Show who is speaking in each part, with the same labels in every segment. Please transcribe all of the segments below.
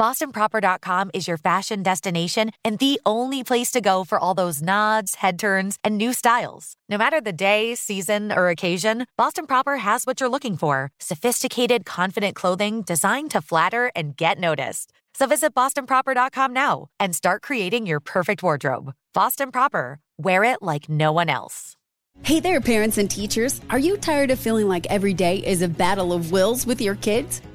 Speaker 1: BostonProper.com is your fashion destination and the only place to go for all those nods, head turns, and new styles. No matter the day, season, or occasion, Boston Proper has what you're looking for sophisticated, confident clothing designed to flatter and get noticed. So visit BostonProper.com now and start creating your perfect wardrobe. Boston Proper. Wear it like no one else.
Speaker 2: Hey there, parents and teachers. Are you tired of feeling like every day is a battle of wills with your kids?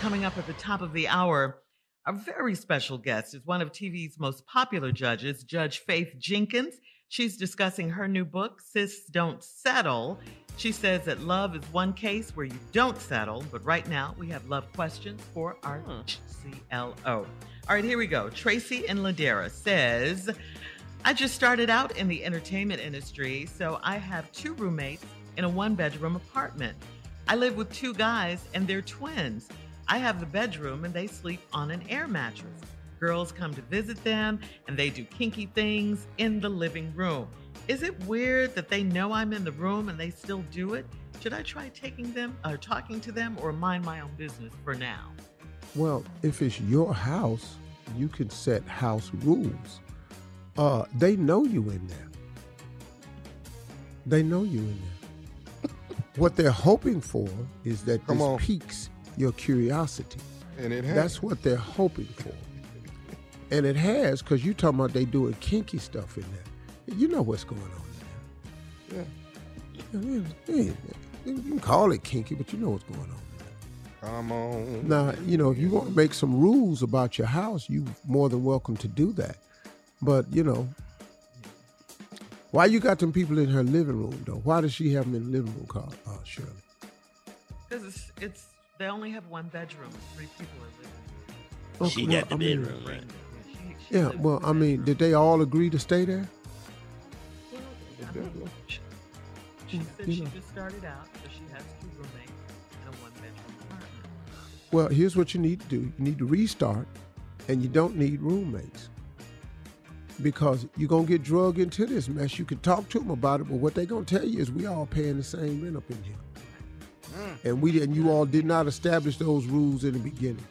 Speaker 3: Coming up at the top of the hour, a very special guest is one of TV's most popular judges, Judge Faith Jenkins. She's discussing her new book, Sis Don't Settle. She says that love is one case where you don't settle, but right now we have love questions for our hmm. CLO. All right, here we go. Tracy in Ladera says, I just started out in the entertainment industry, so I have two roommates in a one bedroom apartment. I live with two guys and they're twins. I have the bedroom and they sleep on an air mattress. Girls come to visit them and they do kinky things in the living room. Is it weird that they know I'm in the room and they still do it? Should I try taking them or talking to them or mind my own business for now?
Speaker 4: Well, if it's your house, you can set house rules. Uh, they know you in there. They know you in there. what they're hoping for is that
Speaker 5: Come
Speaker 4: this
Speaker 5: on.
Speaker 4: piques your curiosity.
Speaker 5: And it has.
Speaker 4: That's what they're hoping for. and it has, because you talking about they doing kinky stuff in there. You know what's going on
Speaker 5: Yeah.
Speaker 4: there. Yeah, You can call it kinky, but you know what's going on.
Speaker 5: Come on.
Speaker 4: Now, you know, if you want to make some rules about your house, you more than welcome to do that. But you know, why you got them people in her living room though? Why does she have them in the living room, Carl, uh, Shirley?
Speaker 3: Because it's, it's they only have one bedroom. Three people are living.
Speaker 6: She
Speaker 4: well,
Speaker 6: got the
Speaker 4: I mean-
Speaker 6: bedroom, right?
Speaker 3: She, she
Speaker 4: Yeah, well, I mean, did they all agree to stay there?
Speaker 3: Well, I don't. She, she
Speaker 4: Mm,
Speaker 3: said
Speaker 4: you
Speaker 3: she just started out, so she has two roommates and a one bedroom apartment.
Speaker 4: Well, here's what you need to do. You need to restart, and you don't need roommates. Because you're gonna get drug into this mess. You can talk to them about it, but what they're gonna tell you is we all paying the same rent up in here. And we and you all did not establish those rules in the beginning.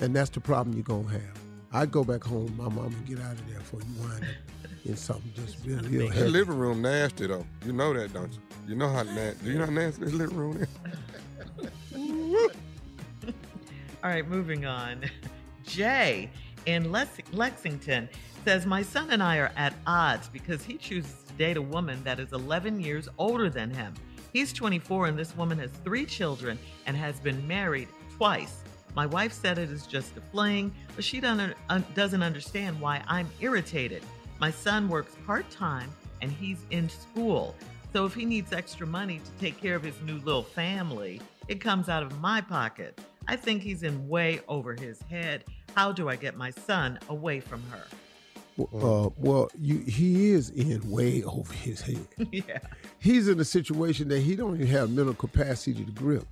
Speaker 4: And that's the problem you're gonna have. I'd go back home, my mom, and get out of there before you wind up in something just real, real
Speaker 5: That
Speaker 4: heavy.
Speaker 5: living room nasty though. You know that, don't you? You know how nasty. Do you know how nasty this living room is?
Speaker 3: All right, moving on. Jay in Lex- Lexington says, My son and I are at odds because he chooses to date a woman that is 11 years older than him. He's 24, and this woman has three children and has been married twice. My wife said it is just a fling, but she doesn't, uh, doesn't understand why I'm irritated. My son works part time and he's in school. So if he needs extra money to take care of his new little family, it comes out of my pocket. I think he's in way over his head. How do I get my son away from her?
Speaker 4: Uh, well, you, he is in way over his head.
Speaker 3: yeah.
Speaker 4: He's in a situation that he don't even have mental capacity to grip.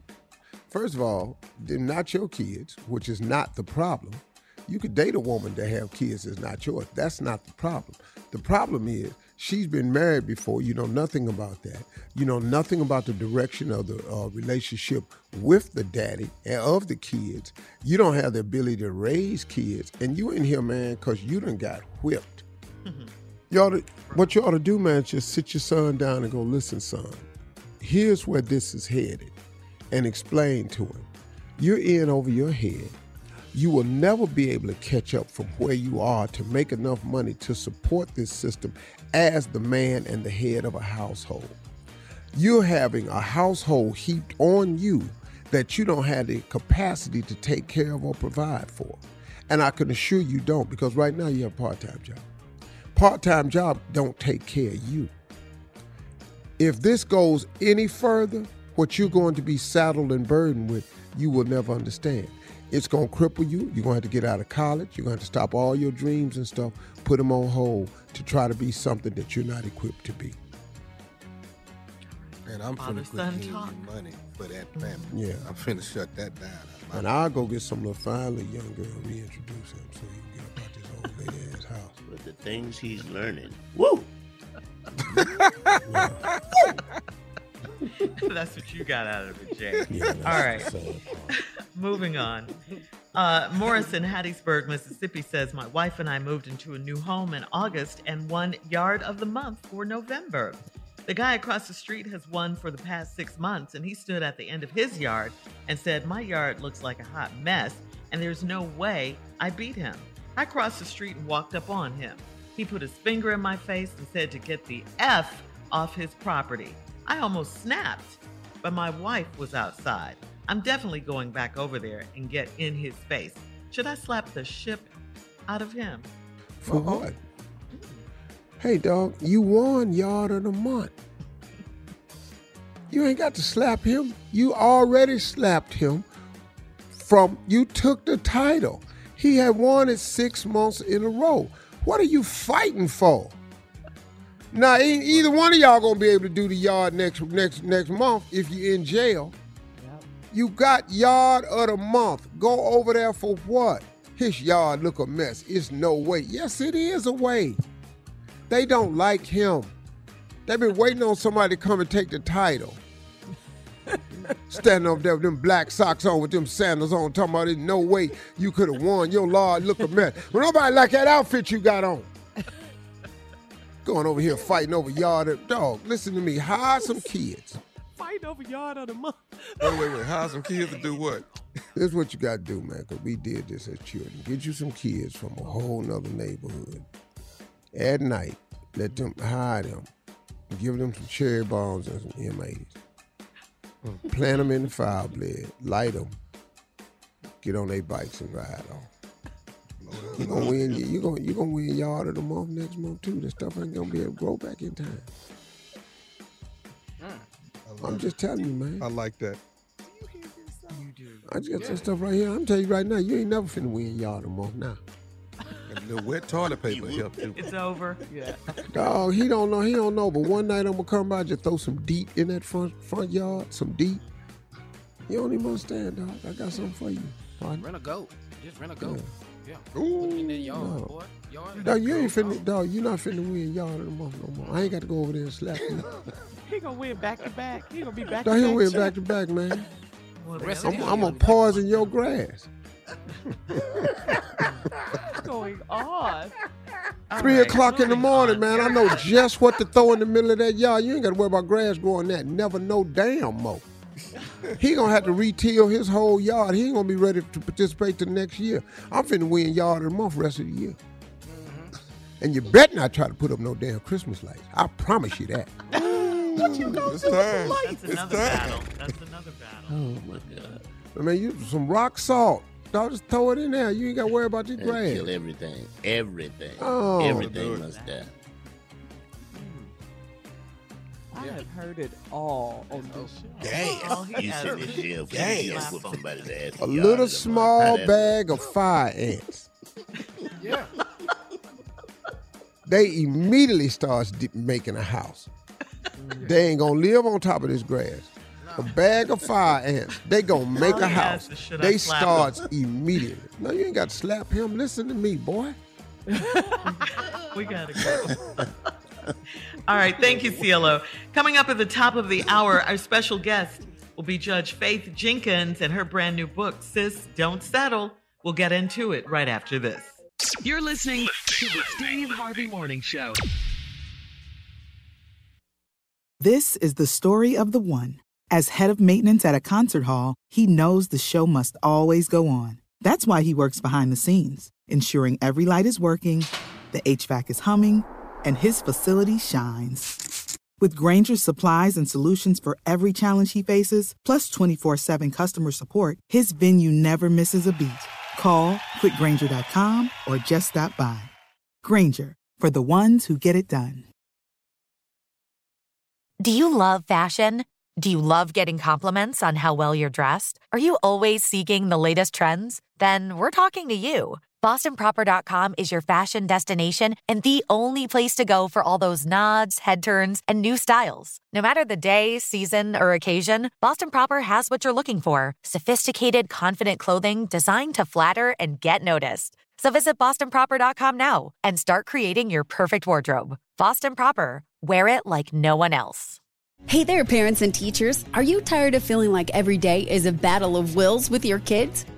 Speaker 4: First of all, they're not your kids, which is not the problem. You could date a woman that have kids is not yours. That's not the problem. The problem is she's been married before. You know nothing about that. You know nothing about the direction of the uh, relationship with the daddy and of the kids. You don't have the ability to raise kids, and you in here, man, because you done got whipped. You ought to, what you ought to do, man, is just sit your son down and go, listen, son, here's where this is headed, and explain to him. You're in over your head. You will never be able to catch up from where you are to make enough money to support this system as the man and the head of a household. You're having a household heaped on you that you don't have the capacity to take care of or provide for. And I can assure you don't, because right now you have a part-time job part-time job don't take care of you. If this goes any further, what you're going to be saddled and burdened with, you will never understand. It's going to cripple you. You're going to have to get out of college. You're going to have to stop all your dreams and stuff, put them on hold to try to be something that you're not equipped to be.
Speaker 5: And I'm
Speaker 3: Father,
Speaker 5: finna
Speaker 3: son
Speaker 5: quit giving
Speaker 3: talk.
Speaker 5: you money for that family.
Speaker 4: Yeah.
Speaker 5: I'm finna shut that down.
Speaker 4: And I'll go get some little fine little young girl, reintroduce him so you can get up out this old lady ass house.
Speaker 6: But the things he's learning. Woo!
Speaker 3: That's what you got out of it, Jay.
Speaker 4: Yeah,
Speaker 3: All right. Moving on. Uh, Morris in Hattiesburg, Mississippi says, My wife and I moved into a new home in August and won Yard of the Month for November. The guy across the street has won for the past six months, and he stood at the end of his yard and said, My yard looks like a hot mess, and there's no way I beat him. I crossed the street and walked up on him. He put his finger in my face and said to get the F off his property. I almost snapped, but my wife was outside. I'm definitely going back over there and get in his face. Should I slap the ship out of him?
Speaker 4: For what? Hey, dog, you won yard of the month. You ain't got to slap him. You already slapped him from, you took the title. He had won it six months in a row. What are you fighting for? Now, either one of y'all gonna be able to do the yard next next next month if you're in jail. You got yard of the month. Go over there for what? His yard look a mess. It's no way. Yes, it is a way. They don't like him. They've been waiting on somebody to come and take the title. Standing up there with them black socks on with them sandals on, talking about there's no way you could have won. Your yard look a mess. Well, nobody like that outfit you got on. Going over here fighting over yard of dog. Listen to me. Hire some kids.
Speaker 7: Fight over yard of the month.
Speaker 5: Wait, wait, wait. Hire some kids to do what?
Speaker 4: This is what you got to do, man, because we did this as children. Get you some kids from a whole nother neighborhood. At night, let them hide them. Give them some cherry bombs and some M80s. Mm. Plant them in the fire blade. Light them. Get on their bikes and ride off. You're gonna win. You're gonna you're gonna win yard of the month next month too. The stuff ain't gonna be able to grow back in time. Mm. I'm just telling you, man.
Speaker 5: I like that. You do.
Speaker 4: I just got some stuff right here. I'm telling you right now, you ain't never finna win yard of the month now.
Speaker 5: And the wet toilet paper help too.
Speaker 3: It's over. Yeah.
Speaker 4: Dog, he don't know. He don't know. But one night I'm gonna come by, just throw some deep in that front front yard. Some deep. You don't even understand, dog. I got something for you. partner.
Speaker 7: Rent a goat. Just rent a goat. Yeah.
Speaker 5: Ooh.
Speaker 7: Put it in that yard,
Speaker 4: no.
Speaker 7: boy. Yard.
Speaker 4: Dog, you ain't finna. Dog, you not finna win yard of the month no more. I ain't got to go over there and slap you.
Speaker 7: He gonna win back to back. He gonna be back
Speaker 4: Dog,
Speaker 7: to
Speaker 4: he'll
Speaker 7: back.
Speaker 4: win
Speaker 7: champ.
Speaker 4: back to back, man.
Speaker 7: rest
Speaker 4: I'm, I'm gonna poison your grass.
Speaker 8: What's going on?
Speaker 4: Three
Speaker 3: right,
Speaker 4: o'clock in the morning,
Speaker 3: on.
Speaker 4: man. I know just what to throw in the middle of that yard. You ain't got to worry about grass growing that. Never know damn mo. He gonna have to retill his whole yard. He ain't gonna be ready to participate the next year. I'm finna win yard of the month rest of the year. Mm-hmm. And you bet not try to put up no damn Christmas lights. I promise you that.
Speaker 5: What you gonna it's time. With lights?
Speaker 3: That's
Speaker 5: It's
Speaker 3: another battle. That's another battle.
Speaker 6: Oh my God.
Speaker 4: I mean, you some rock salt. Dog, just throw it in there. You ain't got to worry about your
Speaker 6: And
Speaker 4: grass.
Speaker 6: kill everything. Everything.
Speaker 4: Oh.
Speaker 6: Everything must die.
Speaker 8: I have heard it all on oh, this show.
Speaker 6: Gas.
Speaker 3: Oh, oh
Speaker 6: you
Speaker 3: has
Speaker 6: said
Speaker 3: it.
Speaker 6: this year,
Speaker 3: Gas.
Speaker 6: gas. somebody's ass.
Speaker 4: A
Speaker 6: in the yard
Speaker 4: little
Speaker 6: of the month.
Speaker 4: small bag of fire ants.
Speaker 7: Yeah.
Speaker 4: They immediately starts di- making a house. They ain't gonna live on top of this grass. A bag of fire ants. They gonna make a house.
Speaker 3: asks is, should I
Speaker 4: They
Speaker 3: slap
Speaker 4: starts immediately. No, you ain't got to slap him. Listen to me, boy.
Speaker 3: We gotta go. All right, thank you, CLO. Coming up at the top of the hour, our special guest will be Judge Faith Jenkins and her brand new book, Sis Don't Settle. We'll get into it right after this.
Speaker 9: You're listening to the Steve Harvey Morning Show.
Speaker 10: This is the story of the one. As head of maintenance at a concert hall, he knows the show must always go on. That's why he works behind the scenes, ensuring every light is working, the HVAC is humming, and his facility shines. With Grainger's supplies and solutions for every challenge he faces, plus 24 7 customer support, his venue never misses a beat. Call quickgranger.com or just stop by. Granger, for the ones who get it done.
Speaker 1: Do you love fashion? Do you love getting compliments on how well you're dressed? Are you always seeking the latest trends? Then we're talking to you. BostonProper.com is your fashion destination and the only place to go for all those nods, head turns, and new styles. No matter the day, season, or occasion, Boston Proper has what you're looking for sophisticated, confident clothing designed to flatter and get noticed. So visit BostonProper.com now and start creating your perfect wardrobe. Boston Proper, wear it like no one else.
Speaker 2: Hey there, parents and teachers. Are you tired of feeling like every day is a battle of wills with your kids?